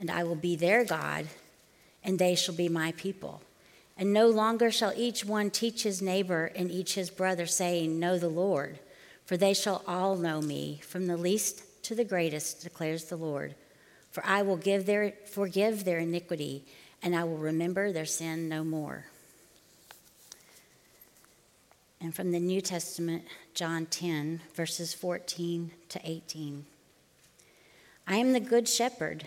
and I will be their God, and they shall be my people. And no longer shall each one teach his neighbor and each his brother, saying, Know the Lord, for they shall all know me, from the least to the greatest, declares the Lord. For I will give their, forgive their iniquity, and I will remember their sin no more. And from the New Testament, John 10, verses 14 to 18. I am the good shepherd.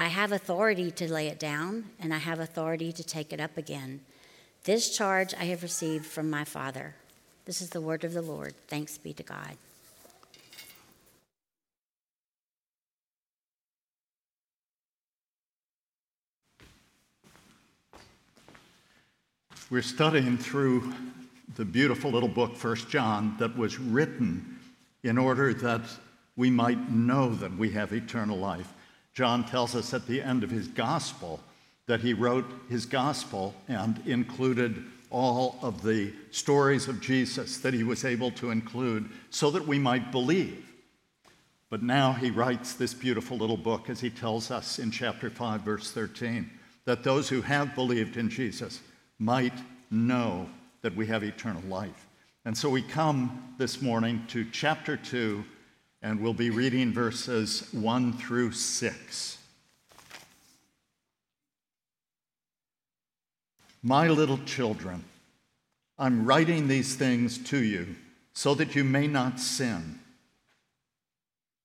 I have authority to lay it down, and I have authority to take it up again. This charge I have received from my Father. This is the word of the Lord. Thanks be to God. We're studying through the beautiful little book, First John, that was written in order that we might know that we have eternal life. John tells us at the end of his gospel that he wrote his gospel and included all of the stories of Jesus that he was able to include so that we might believe. But now he writes this beautiful little book, as he tells us in chapter 5, verse 13, that those who have believed in Jesus might know that we have eternal life. And so we come this morning to chapter 2, and we'll be reading verses 1 through 6. My little children, I'm writing these things to you so that you may not sin.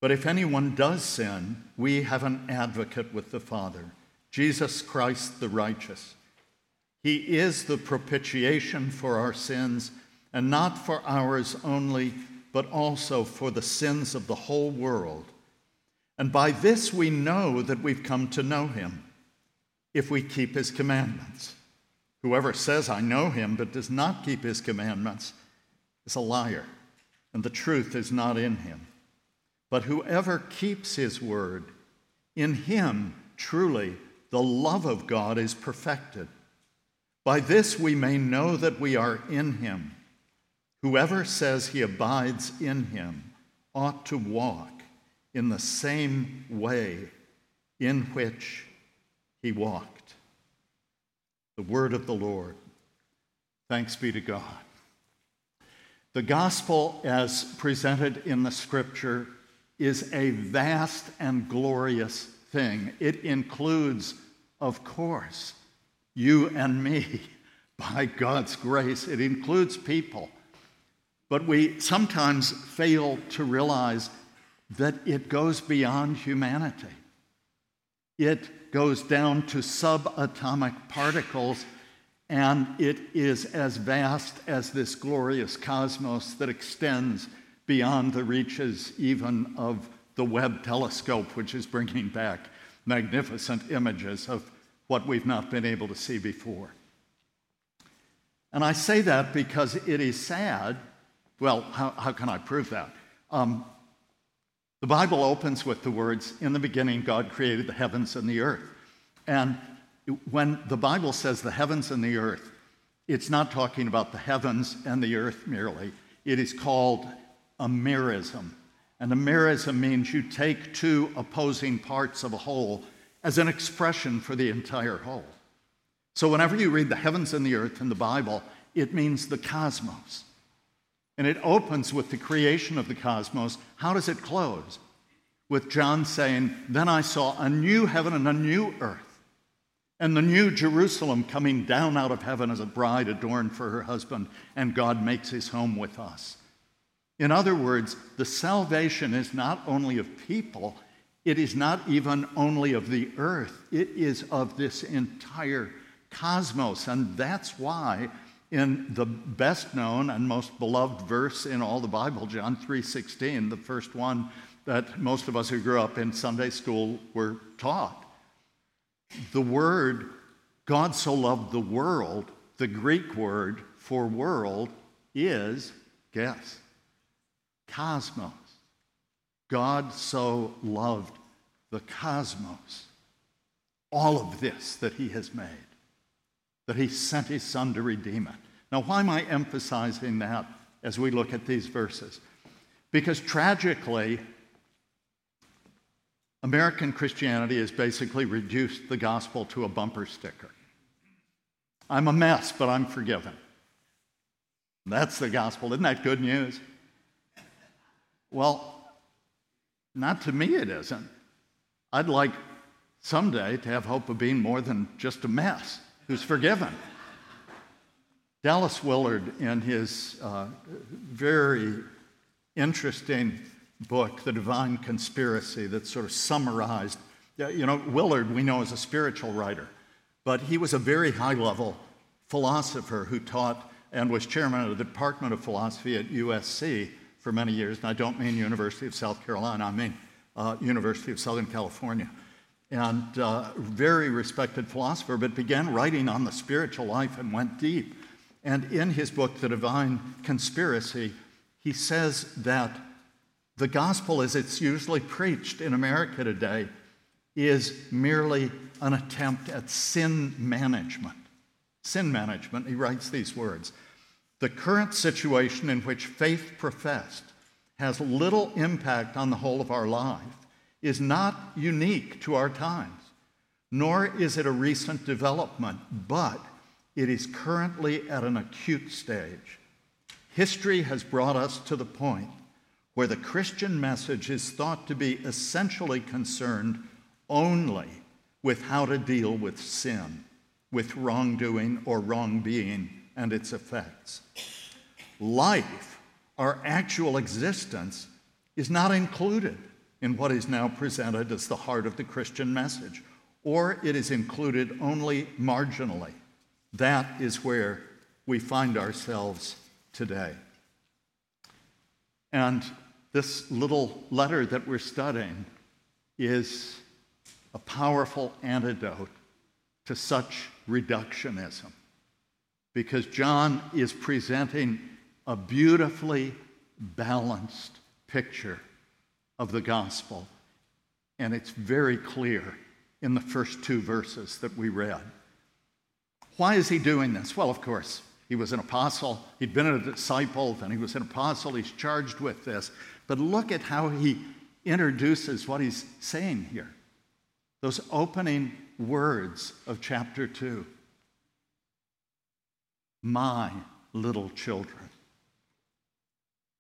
But if anyone does sin, we have an advocate with the Father, Jesus Christ the righteous. He is the propitiation for our sins, and not for ours only, but also for the sins of the whole world. And by this we know that we've come to know him, if we keep his commandments. Whoever says, I know him, but does not keep his commandments, is a liar, and the truth is not in him. But whoever keeps his word, in him truly the love of God is perfected. By this we may know that we are in him. Whoever says he abides in him ought to walk in the same way in which he walked. The word of the Lord. Thanks be to God. The gospel, as presented in the scripture, is a vast and glorious thing. It includes, of course, you and me by God's grace. It includes people. But we sometimes fail to realize that it goes beyond humanity. It goes down to subatomic particles, and it is as vast as this glorious cosmos that extends beyond the reaches even of the Webb telescope, which is bringing back magnificent images of what we've not been able to see before. And I say that because it is sad. Well, how, how can I prove that? Um, the Bible opens with the words, In the beginning, God created the heavens and the earth. And when the Bible says the heavens and the earth, it's not talking about the heavens and the earth merely. It is called a merism. And a merism means you take two opposing parts of a whole as an expression for the entire whole. So, whenever you read the heavens and the earth in the Bible, it means the cosmos. And it opens with the creation of the cosmos. How does it close? With John saying, Then I saw a new heaven and a new earth. and the new Jerusalem coming down out of heaven as a bride adorned for her husband, and God makes his home with us. In other words, the salvation is not only of people, it is not even only of the earth, it is of this entire cosmos. And that's why in the best known and most beloved verse in all the Bible, John 3:16, the first one that most of us who grew up in Sunday school were taught. The word God so loved the world, the Greek word for world is guess cosmos. God so loved the cosmos, all of this that He has made, that He sent His Son to redeem it. Now, why am I emphasizing that as we look at these verses? Because tragically, American Christianity has basically reduced the gospel to a bumper sticker. I'm a mess, but I'm forgiven. That's the gospel. Isn't that good news? Well, not to me, it isn't. I'd like someday to have hope of being more than just a mess who's forgiven. Dallas Willard, in his uh, very interesting book, The Divine Conspiracy, that sort of summarized, you know, Willard we know as a spiritual writer, but he was a very high level philosopher who taught and was chairman of the Department of Philosophy at USC for many years, and I don't mean University of South Carolina, I mean uh, University of Southern California. And uh, very respected philosopher, but began writing on the spiritual life and went deep. And in his book, The Divine Conspiracy, he says that the gospel, as it's usually preached in America today, is merely an attempt at sin management. Sin management, he writes these words the current situation in which faith professed has little impact on the whole of our life is not unique to our times, nor is it a recent development, but it is currently at an acute stage. History has brought us to the point where the Christian message is thought to be essentially concerned only with how to deal with sin, with wrongdoing or wrong being and its effects. Life, our actual existence, is not included in what is now presented as the heart of the Christian message, or it is included only marginally. That is where we find ourselves today. And this little letter that we're studying is a powerful antidote to such reductionism because John is presenting a beautifully balanced picture of the gospel. And it's very clear in the first two verses that we read. Why is he doing this? Well, of course, he was an apostle. He'd been a disciple, then he was an apostle. He's charged with this. But look at how he introduces what he's saying here. Those opening words of chapter 2 my little children.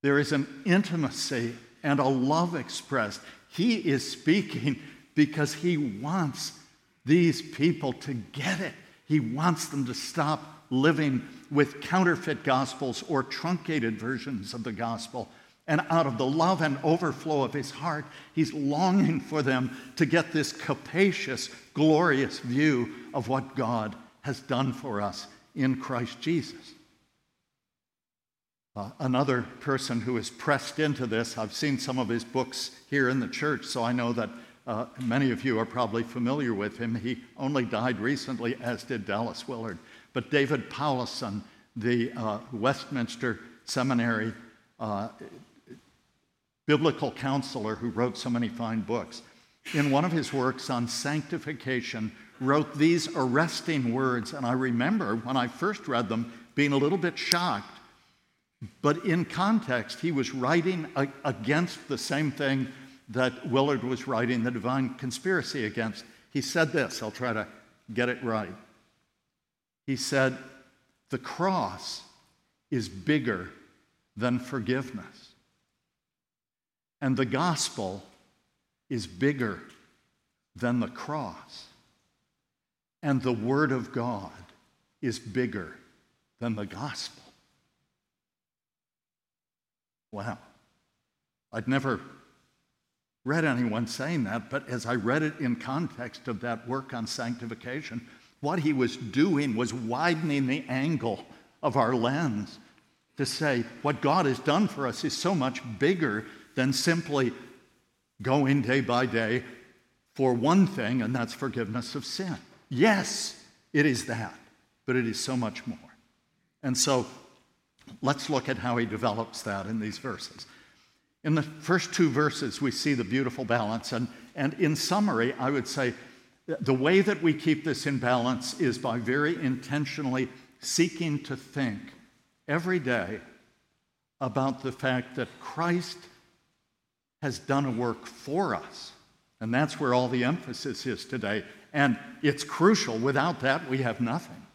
There is an intimacy and a love expressed. He is speaking because he wants these people to get it. He wants them to stop living with counterfeit gospels or truncated versions of the gospel. And out of the love and overflow of his heart, he's longing for them to get this capacious, glorious view of what God has done for us in Christ Jesus. Uh, another person who is pressed into this, I've seen some of his books here in the church, so I know that uh, many of you are probably familiar with him. He only died recently, as did Dallas Willard. But David Powlison, the uh, Westminster Seminary uh, biblical counselor who wrote so many fine books, in one of his works on sanctification, wrote these arresting words. And I remember when I first read them being a little bit shocked. But in context, he was writing against the same thing that Willard was writing the divine conspiracy against. He said this, I'll try to get it right. He said, The cross is bigger than forgiveness, and the gospel is bigger than the cross. And the Word of God is bigger than the gospel. Wow. I'd never read anyone saying that, but as I read it in context of that work on sanctification, what he was doing was widening the angle of our lens to say what God has done for us is so much bigger than simply going day by day for one thing, and that's forgiveness of sin. Yes, it is that, but it is so much more. And so let's look at how he develops that in these verses. In the first two verses, we see the beautiful balance. And, and in summary, I would say the way that we keep this in balance is by very intentionally seeking to think every day about the fact that Christ has done a work for us. And that's where all the emphasis is today. And it's crucial. Without that, we have nothing.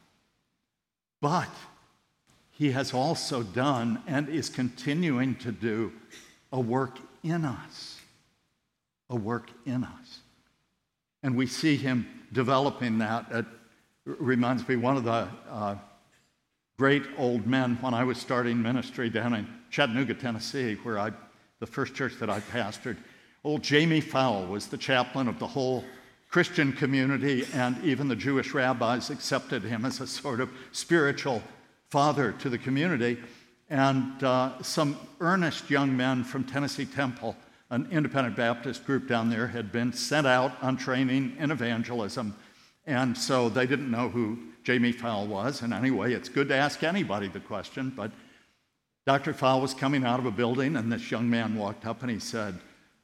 But he has also done and is continuing to do a work in us. A work in us. And we see him developing that. It reminds me, one of the uh, great old men when I was starting ministry down in Chattanooga, Tennessee, where I, the first church that I pastored, old Jamie Fowle was the chaplain of the whole Christian community, and even the Jewish rabbis accepted him as a sort of spiritual father to the community. And uh, some earnest young men from Tennessee Temple, an independent Baptist group down there, had been sent out on training in evangelism. And so they didn't know who Jamie Fowle was. And anyway, it's good to ask anybody the question. But Dr. Fowle was coming out of a building, and this young man walked up and he said,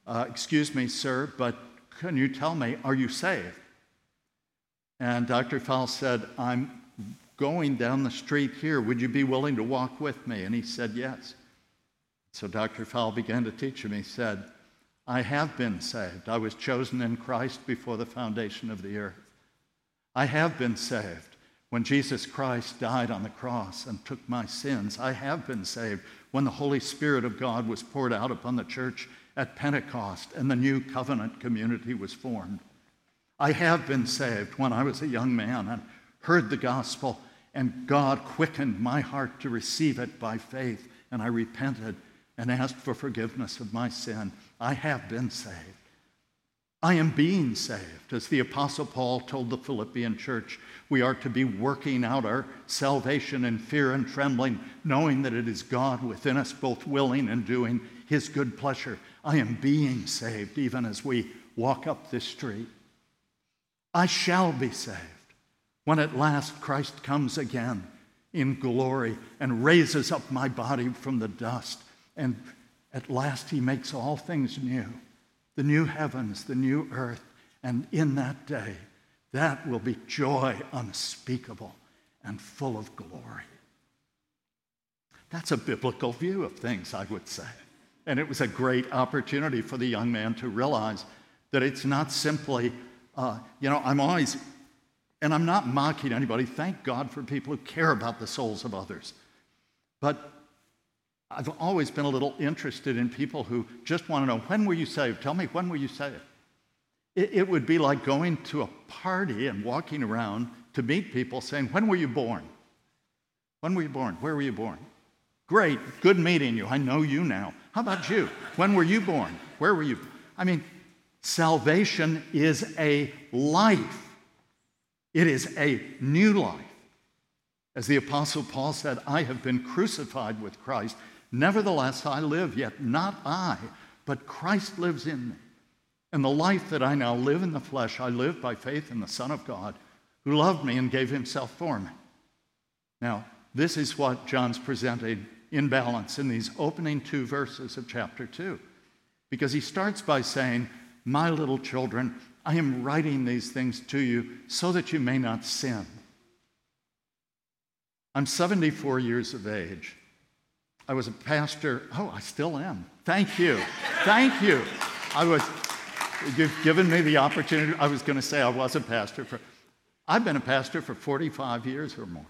uh, Excuse me, sir, but can you tell me, are you saved? And Dr. Fowle said, I'm going down the street here. Would you be willing to walk with me? And he said, Yes. So Dr. Fowle began to teach him. He said, I have been saved. I was chosen in Christ before the foundation of the earth. I have been saved when Jesus Christ died on the cross and took my sins. I have been saved when the Holy Spirit of God was poured out upon the church at Pentecost and the new covenant community was formed. I have been saved when I was a young man and heard the gospel, and God quickened my heart to receive it by faith, and I repented and asked for forgiveness of my sin. I have been saved. I am being saved. As the Apostle Paul told the Philippian church, we are to be working out our salvation in fear and trembling, knowing that it is God within us, both willing and doing his good pleasure. I am being saved even as we walk up this street. I shall be saved when at last Christ comes again in glory and raises up my body from the dust. And at last he makes all things new the new heavens, the new earth. And in that day, that will be joy unspeakable and full of glory. That's a biblical view of things, I would say. And it was a great opportunity for the young man to realize that it's not simply, uh, you know, I'm always and I'm not mocking anybody. Thank God for people who care about the souls of others. But I've always been a little interested in people who just want to know when were you saved? Tell me, when were you saved? It, it would be like going to a party and walking around to meet people saying, When were you born? When were you born? Where were you born? Great, good meeting you. I know you now. How about you? When were you born? Where were you? I mean, salvation is a life. It is a new life. As the Apostle Paul said, I have been crucified with Christ. Nevertheless, I live, yet not I, but Christ lives in me. And the life that I now live in the flesh, I live by faith in the Son of God, who loved me and gave himself for me. Now, this is what John's presenting in balance in these opening two verses of chapter 2. Because he starts by saying, My little children, I am writing these things to you so that you may not sin. I'm 74 years of age. I was a pastor. Oh, I still am. Thank you. Thank you. I was, you've given me the opportunity. I was going to say I was a pastor for, I've been a pastor for 45 years or more.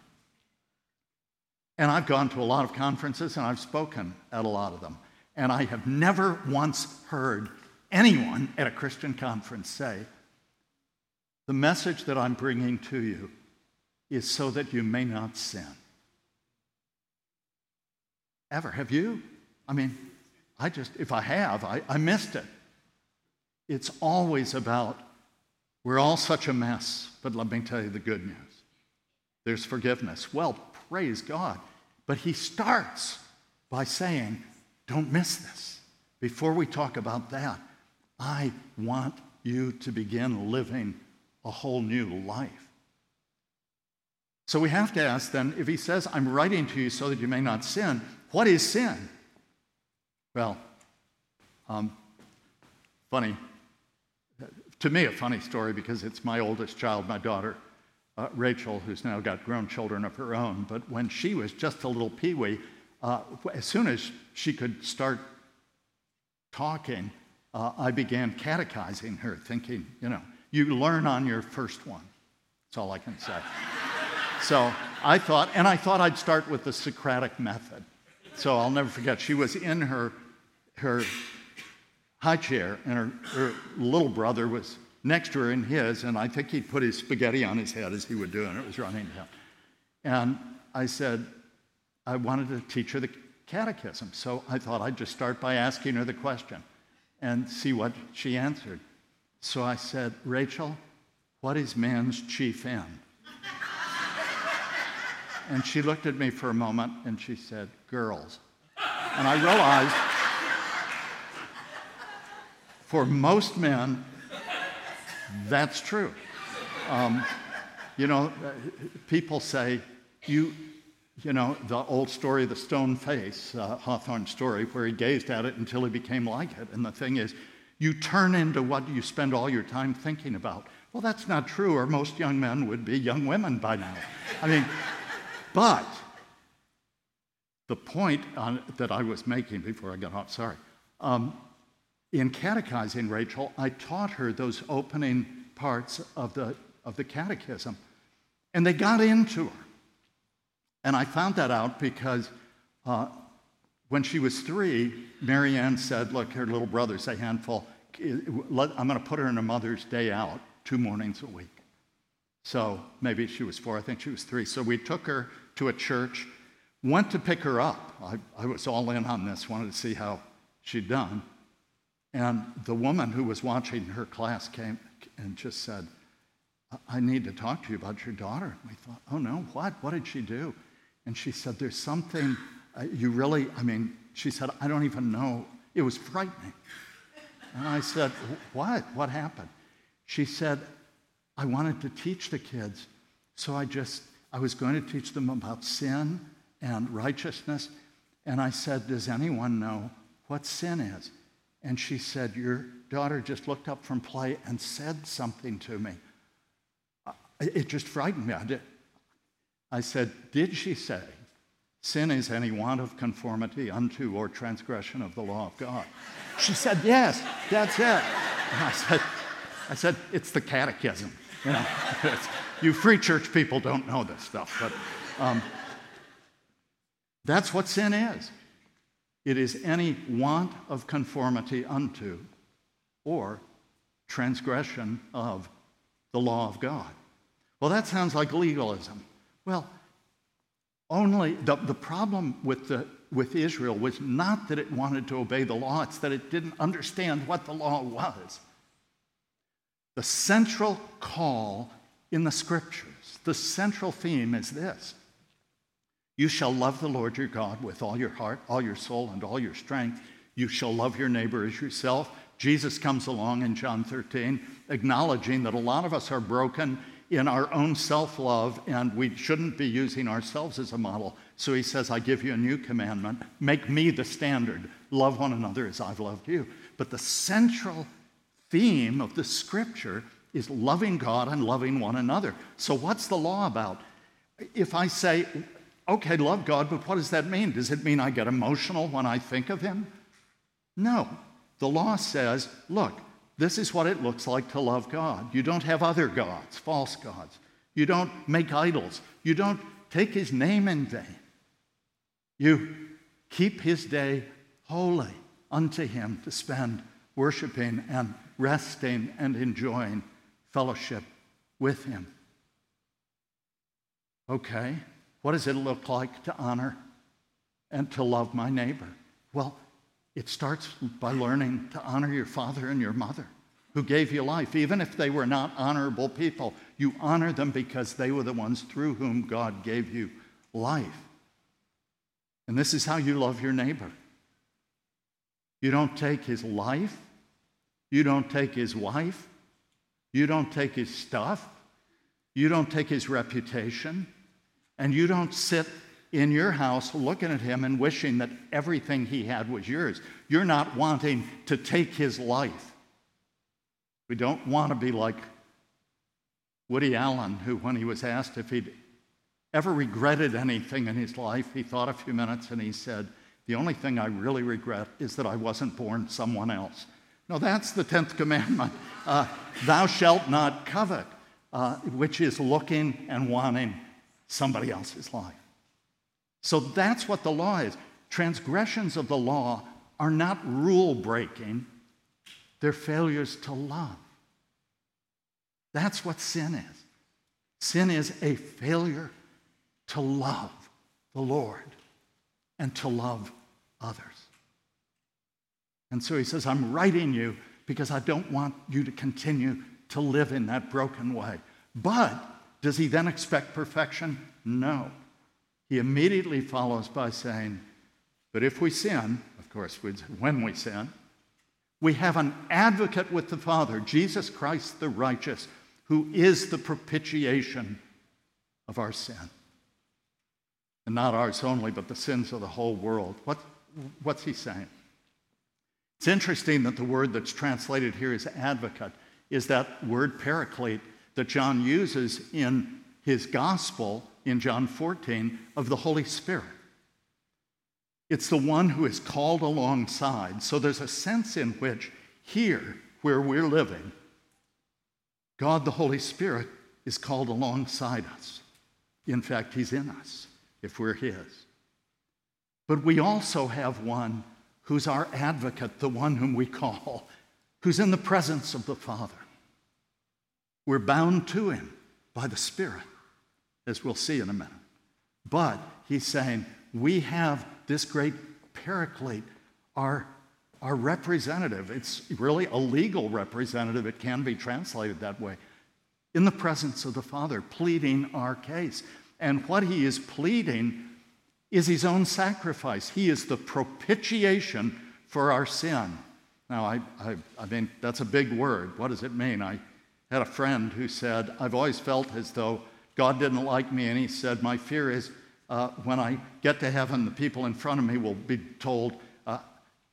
And I've gone to a lot of conferences and I've spoken at a lot of them. And I have never once heard anyone at a Christian conference say, The message that I'm bringing to you is so that you may not sin. Ever. Have you? I mean, I just, if I have, I, I missed it. It's always about, we're all such a mess, but let me tell you the good news. There's forgiveness. Well, praise God. But he starts by saying, don't miss this. Before we talk about that, I want you to begin living a whole new life. So we have to ask then if he says, I'm writing to you so that you may not sin, what is sin? Well, um, funny, to me, a funny story because it's my oldest child, my daughter, uh, Rachel, who's now got grown children of her own. But when she was just a little peewee, uh, as soon as she could start talking, uh, I began catechizing her, thinking, you know, you learn on your first one. That's all I can say. so I thought, and I thought I'd start with the Socratic method. So I'll never forget, she was in her, her high chair, and her, her little brother was next to her in his, and I think he'd put his spaghetti on his head as he would do, and it was running down. And I said, I wanted to teach her the catechism. So I thought I'd just start by asking her the question and see what she answered. So I said, Rachel, what is man's chief end? and she looked at me for a moment and she said, girls. And I realized for most men, that's true. Um, you know, people say, you, you know, the old story, the stone face, uh, Hawthorne story, where he gazed at it until he became like it. And the thing is, you turn into what you spend all your time thinking about. Well, that's not true, or most young men would be young women by now. I mean, but the point on, that I was making before I got off, sorry, um, in catechizing Rachel, I taught her those opening parts of the, of the catechism, and they got into her. And I found that out because uh, when she was three, Marianne said, Look, her little brother's a handful. I'm going to put her in a Mother's Day out two mornings a week. So maybe she was four, I think she was three. So we took her to a church, went to pick her up. I, I was all in on this, wanted to see how she'd done. And the woman who was watching her class came and just said, I need to talk to you about your daughter. We thought, oh no, what? What did she do? And she said, There's something uh, you really, I mean, she said, I don't even know. It was frightening. And I said, What? What happened? She said, I wanted to teach the kids. So I just, I was going to teach them about sin and righteousness. And I said, Does anyone know what sin is? And she said, Your daughter just looked up from play and said something to me. It just frightened me. I, did, I said, Did she say, sin is any want of conformity unto or transgression of the law of God? She said, Yes, that's it. And I said, I said, It's the catechism. You, know, you free church people don't know this stuff, but um, that's what sin is. It is any want of conformity unto or transgression of the law of God. Well, that sounds like legalism. Well, only the, the problem with, the, with Israel was not that it wanted to obey the law, it's that it didn't understand what the law was. The central call in the scriptures, the central theme is this You shall love the Lord your God with all your heart, all your soul, and all your strength. You shall love your neighbor as yourself. Jesus comes along in John 13, acknowledging that a lot of us are broken in our own self love, and we shouldn't be using ourselves as a model. So he says, I give you a new commandment make me the standard. Love one another as I've loved you. But the central theme of the scripture is loving God and loving one another. So, what's the law about? If I say, okay, love God, but what does that mean? Does it mean I get emotional when I think of Him? No. The law says, look, this is what it looks like to love God. You don't have other gods, false gods. You don't make idols. You don't take his name in vain. You keep his day holy unto him to spend worshiping and resting and enjoying fellowship with him. Okay, what does it look like to honor and to love my neighbor? Well, it starts by learning to honor your father and your mother who gave you life. Even if they were not honorable people, you honor them because they were the ones through whom God gave you life. And this is how you love your neighbor. You don't take his life, you don't take his wife, you don't take his stuff, you don't take his reputation, and you don't sit in your house looking at him and wishing that everything he had was yours. You're not wanting to take his life. We don't want to be like Woody Allen, who, when he was asked if he'd ever regretted anything in his life, he thought a few minutes and he said, The only thing I really regret is that I wasn't born someone else. No, that's the 10th commandment. Uh, Thou shalt not covet, uh, which is looking and wanting somebody else's life. So that's what the law is. Transgressions of the law are not rule breaking, they're failures to love. That's what sin is. Sin is a failure to love the Lord and to love others. And so he says, I'm writing you because I don't want you to continue to live in that broken way. But does he then expect perfection? No. He immediately follows by saying, But if we sin, of course, when we sin, we have an advocate with the Father, Jesus Christ the righteous, who is the propitiation of our sin. And not ours only, but the sins of the whole world. What, what's he saying? It's interesting that the word that's translated here as advocate is that word paraclete that John uses in his gospel in John 14 of the Holy Spirit. It's the one who is called alongside. So there's a sense in which here, where we're living, God the Holy Spirit is called alongside us. In fact, He's in us if we're His. But we also have one who's our advocate, the one whom we call, who's in the presence of the Father. We're bound to Him by the Spirit, as we'll see in a minute. But He's saying, we have this great paraclete, our our representative. It's really a legal representative, it can be translated that way, in the presence of the Father, pleading our case. And what he is pleading is his own sacrifice. He is the propitiation for our sin. Now, I, I, I mean, that's a big word. What does it mean? I had a friend who said, I've always felt as though God didn't like me, and he said, My fear is uh, when I get to heaven, the people in front of me will be told,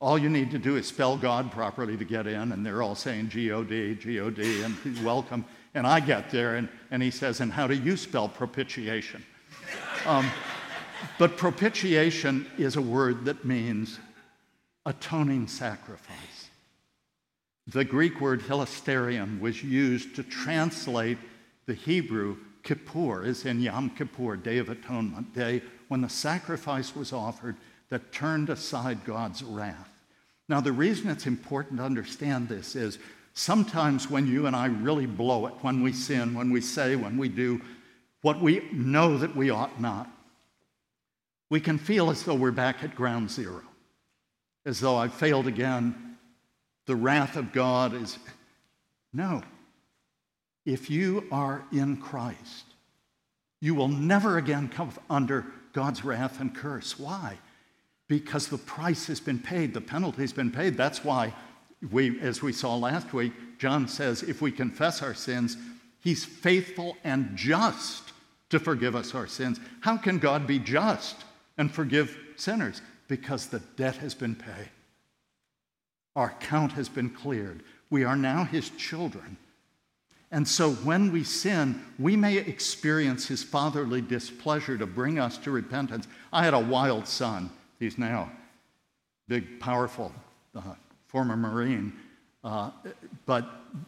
all you need to do is spell God properly to get in, and they're all saying G O D, G O D, and welcome. And I get there, and, and he says, And how do you spell propitiation? Um, but propitiation is a word that means atoning sacrifice. The Greek word hilasterion was used to translate the Hebrew Kippur, is in Yom Kippur, Day of Atonement, day when the sacrifice was offered that turned aside God's wrath. Now, the reason it's important to understand this is sometimes when you and I really blow it, when we sin, when we say, when we do what we know that we ought not, we can feel as though we're back at ground zero, as though I've failed again. The wrath of God is. No. If you are in Christ, you will never again come under God's wrath and curse. Why? because the price has been paid, the penalty has been paid. That's why we, as we saw last week, John says if we confess our sins, he's faithful and just to forgive us our sins. How can God be just and forgive sinners? Because the debt has been paid. Our account has been cleared. We are now his children. And so when we sin, we may experience his fatherly displeasure to bring us to repentance. I had a wild son. He's now big, powerful, uh, former Marine. Uh, but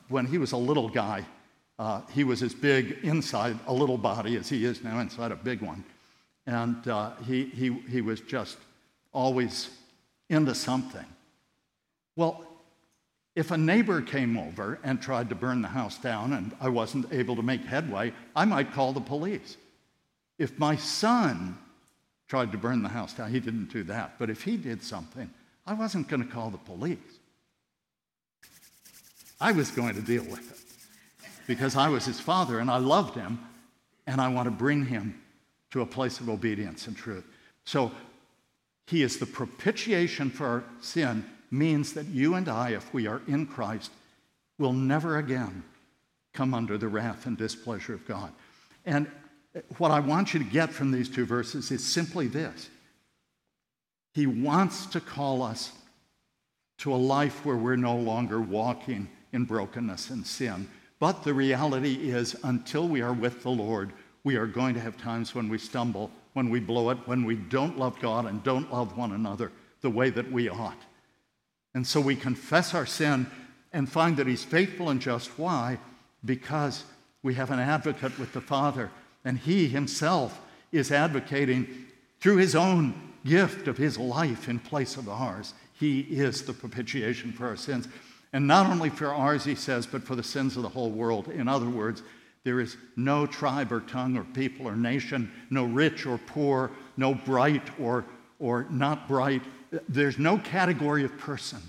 when he was a little guy, uh, he was as big inside a little body as he is now inside a big one. And uh, he, he, he was just always into something. Well, If a neighbor came over and tried to burn the house down and I wasn't able to make headway, I might call the police. If my son tried to burn the house down, he didn't do that, but if he did something, I wasn't going to call the police. I was going to deal with it because I was his father and I loved him and I want to bring him to a place of obedience and truth. So he is the propitiation for sin, means that you and I, if we are in Christ, will never again come under the wrath and displeasure of God. And what I want you to get from these two verses is simply this He wants to call us to a life where we're no longer walking in brokenness and sin. But the reality is, until we are with the Lord, we are going to have times when we stumble, when we blow it, when we don't love God and don't love one another the way that we ought. And so we confess our sin and find that He's faithful and just. Why? Because we have an advocate with the Father, and He Himself is advocating through His own gift of His life in place of ours. He is the propitiation for our sins. And not only for ours, He says, but for the sins of the whole world. In other words, there is no tribe or tongue or people or nation, no rich or poor, no bright or, or not bright. There's no category of person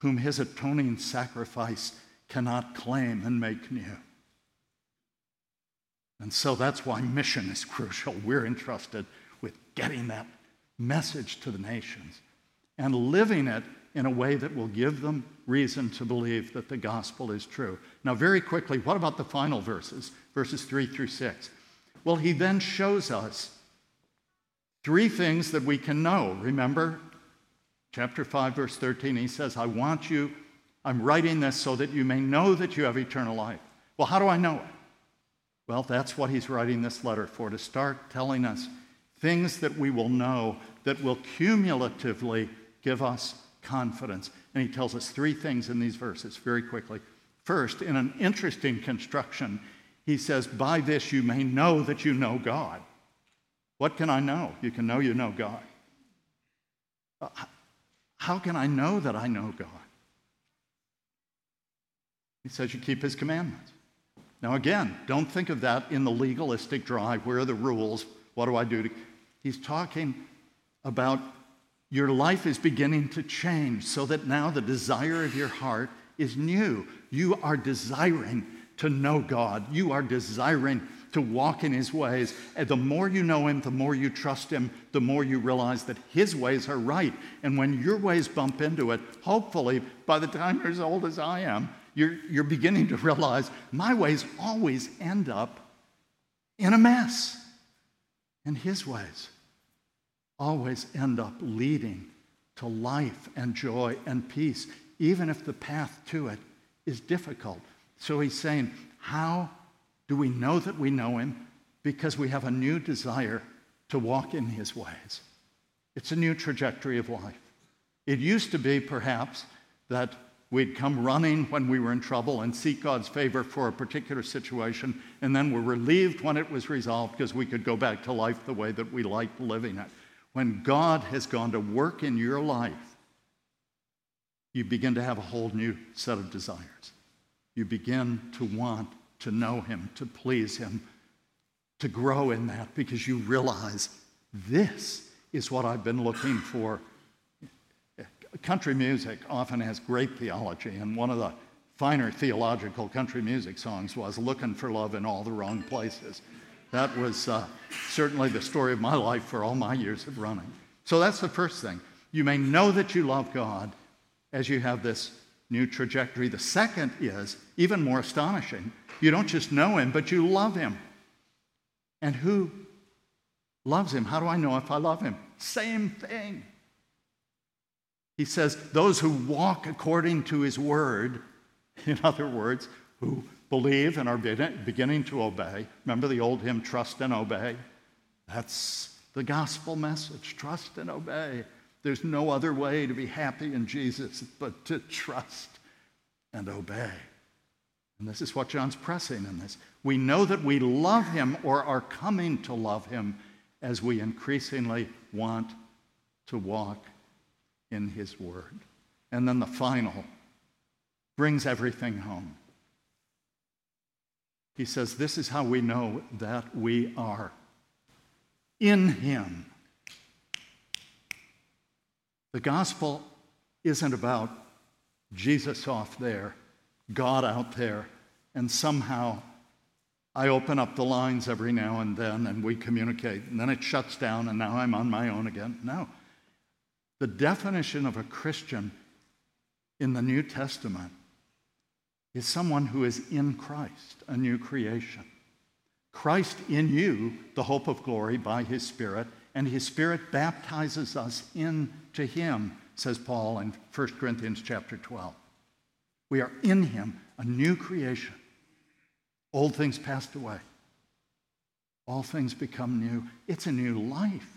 whom his atoning sacrifice cannot claim and make new. And so that's why mission is crucial. We're entrusted with getting that message to the nations and living it in a way that will give them reason to believe that the gospel is true. Now, very quickly, what about the final verses, verses 3 through 6? Well, he then shows us three things that we can know. Remember, chapter 5, verse 13, he says, I want you, I'm writing this so that you may know that you have eternal life. Well, how do I know it? Well, that's what he's writing this letter for, to start telling us things that we will know that will cumulatively give us confidence. And he tells us three things in these verses very quickly. First, in an interesting construction, he says, By this you may know that you know God. What can I know? You can know you know God. How can I know that I know God? He says, You keep his commandments. Now, again, don't think of that in the legalistic drive. Where are the rules? What do I do? To... He's talking about your life is beginning to change so that now the desire of your heart is new. You are desiring to know God. You are desiring to walk in His ways. And the more you know Him, the more you trust Him, the more you realize that His ways are right. And when your ways bump into it, hopefully by the time you're as old as I am, you're, you're beginning to realize my ways always end up in a mess. And His ways always end up leading to life and joy and peace, even if the path to it is difficult. So he's saying, How do we know that we know him? Because we have a new desire to walk in his ways. It's a new trajectory of life. It used to be, perhaps, that we'd come running when we were in trouble and seek God's favor for a particular situation, and then we're relieved when it was resolved because we could go back to life the way that we liked living it. When God has gone to work in your life, you begin to have a whole new set of desires. You begin to want to know Him, to please Him, to grow in that because you realize this is what I've been looking for. Country music often has great theology, and one of the finer theological country music songs was Looking for Love in All the Wrong Places. That was uh, certainly the story of my life for all my years of running. So that's the first thing. You may know that you love God as you have this new trajectory. The second is even more astonishing. You don't just know Him, but you love Him. And who loves Him? How do I know if I love Him? Same thing. He says, Those who walk according to His word, in other words, who believe and are beginning to obey. Remember the old hymn, Trust and Obey? That's the gospel message trust and obey. There's no other way to be happy in Jesus but to trust and obey. And this is what John's pressing in this. We know that we love him or are coming to love him as we increasingly want to walk in his word. And then the final brings everything home. He says, This is how we know that we are in Him. The gospel isn't about Jesus off there, God out there, and somehow I open up the lines every now and then and we communicate, and then it shuts down, and now I'm on my own again. No. The definition of a Christian in the New Testament is someone who is in Christ, a new creation. Christ in you, the hope of glory by his Spirit, and his Spirit baptizes us into him, says Paul in 1 Corinthians chapter 12. We are in him, a new creation. Old things passed away. All things become new. It's a new life.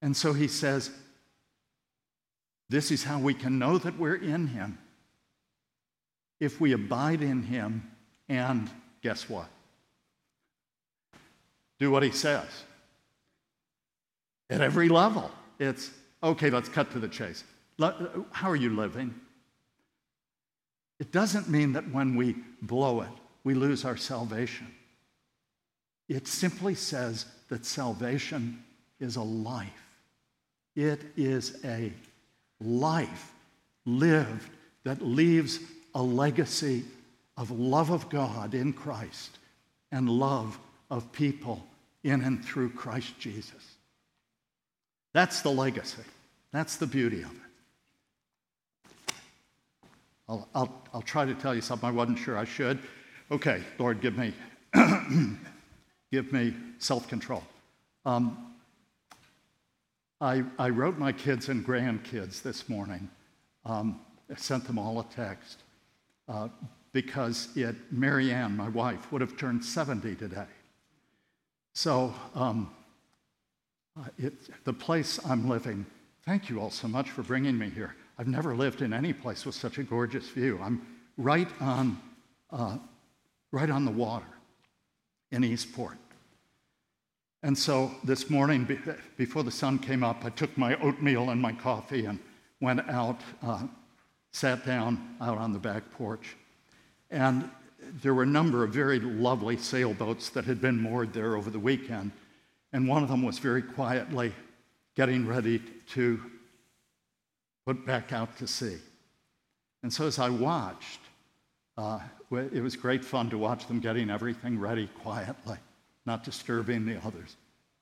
And so he says, This is how we can know that we're in him. If we abide in him and guess what? Do what he says. At every level, it's okay, let's cut to the chase. How are you living? It doesn't mean that when we blow it, we lose our salvation. It simply says that salvation is a life. It is a life lived that leaves a legacy of love of God in Christ and love of people in and through Christ Jesus. That's the legacy. That's the beauty of it. I'll, I'll, I'll try to tell you something I wasn't sure I should. Okay, Lord, give me, give me self-control. Um, I, I wrote my kids and grandkids this morning. Um, sent them all a text uh, because it, Marianne, my wife, would have turned 70 today. So um, uh, it, the place I'm living, thank you all so much for bringing me here. I've never lived in any place with such a gorgeous view. I'm right on, uh, right on the water in Eastport. And so this morning, before the sun came up, I took my oatmeal and my coffee and went out, uh, sat down out on the back porch. And there were a number of very lovely sailboats that had been moored there over the weekend. And one of them was very quietly getting ready to put back out to sea. And so as I watched, uh, it was great fun to watch them getting everything ready quietly, not disturbing the others.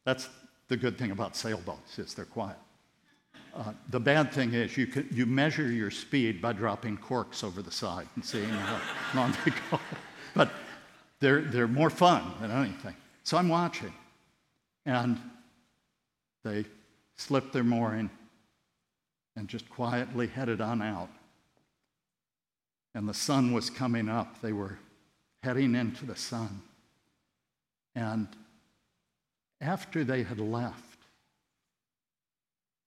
That's the good thing about sailboats is they're quiet. Uh, the bad thing is you, can, you measure your speed by dropping corks over the side and seeing how long they go. But they're, they're more fun than anything. So I'm watching. And they slip their mooring and just quietly headed on out. And the sun was coming up. They were heading into the sun. And after they had left,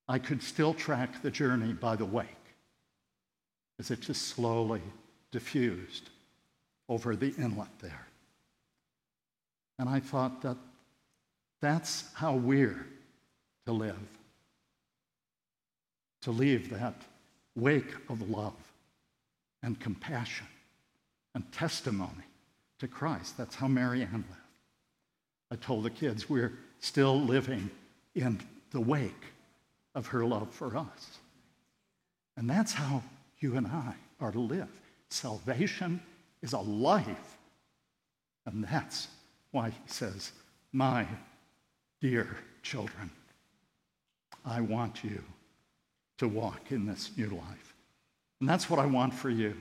I could still track the journey by the wake as it just slowly diffused over the inlet there. And I thought that that's how we're to live to leave that wake of love and compassion and testimony to Christ. That's how Marianne lived. I told the kids we're still living in the wake of her love for us. And that's how you and I are to live. Salvation is a life. And that's why he says, My dear children, I want you to walk in this new life. And that's what I want for you.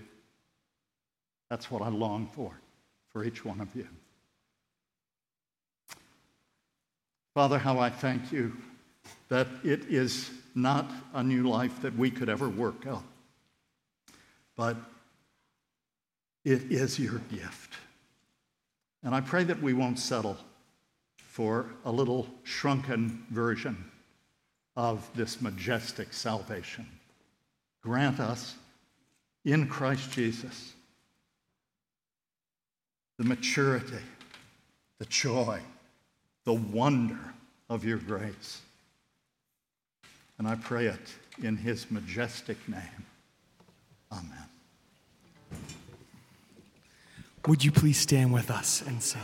That's what I long for, for each one of you. Father, how I thank you that it is not a new life that we could ever work out, but it is your gift. And I pray that we won't settle for a little shrunken version of this majestic salvation. Grant us in Christ Jesus the maturity, the joy, the wonder of your grace. And I pray it in his majestic name. Amen. Would you please stand with us and sing?